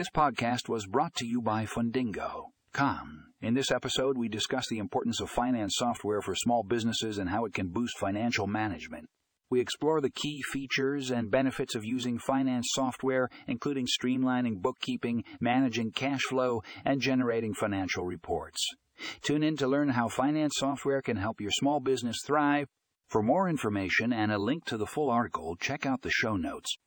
This podcast was brought to you by Fundingo.com. In this episode, we discuss the importance of finance software for small businesses and how it can boost financial management. We explore the key features and benefits of using finance software, including streamlining bookkeeping, managing cash flow, and generating financial reports. Tune in to learn how finance software can help your small business thrive. For more information and a link to the full article, check out the show notes.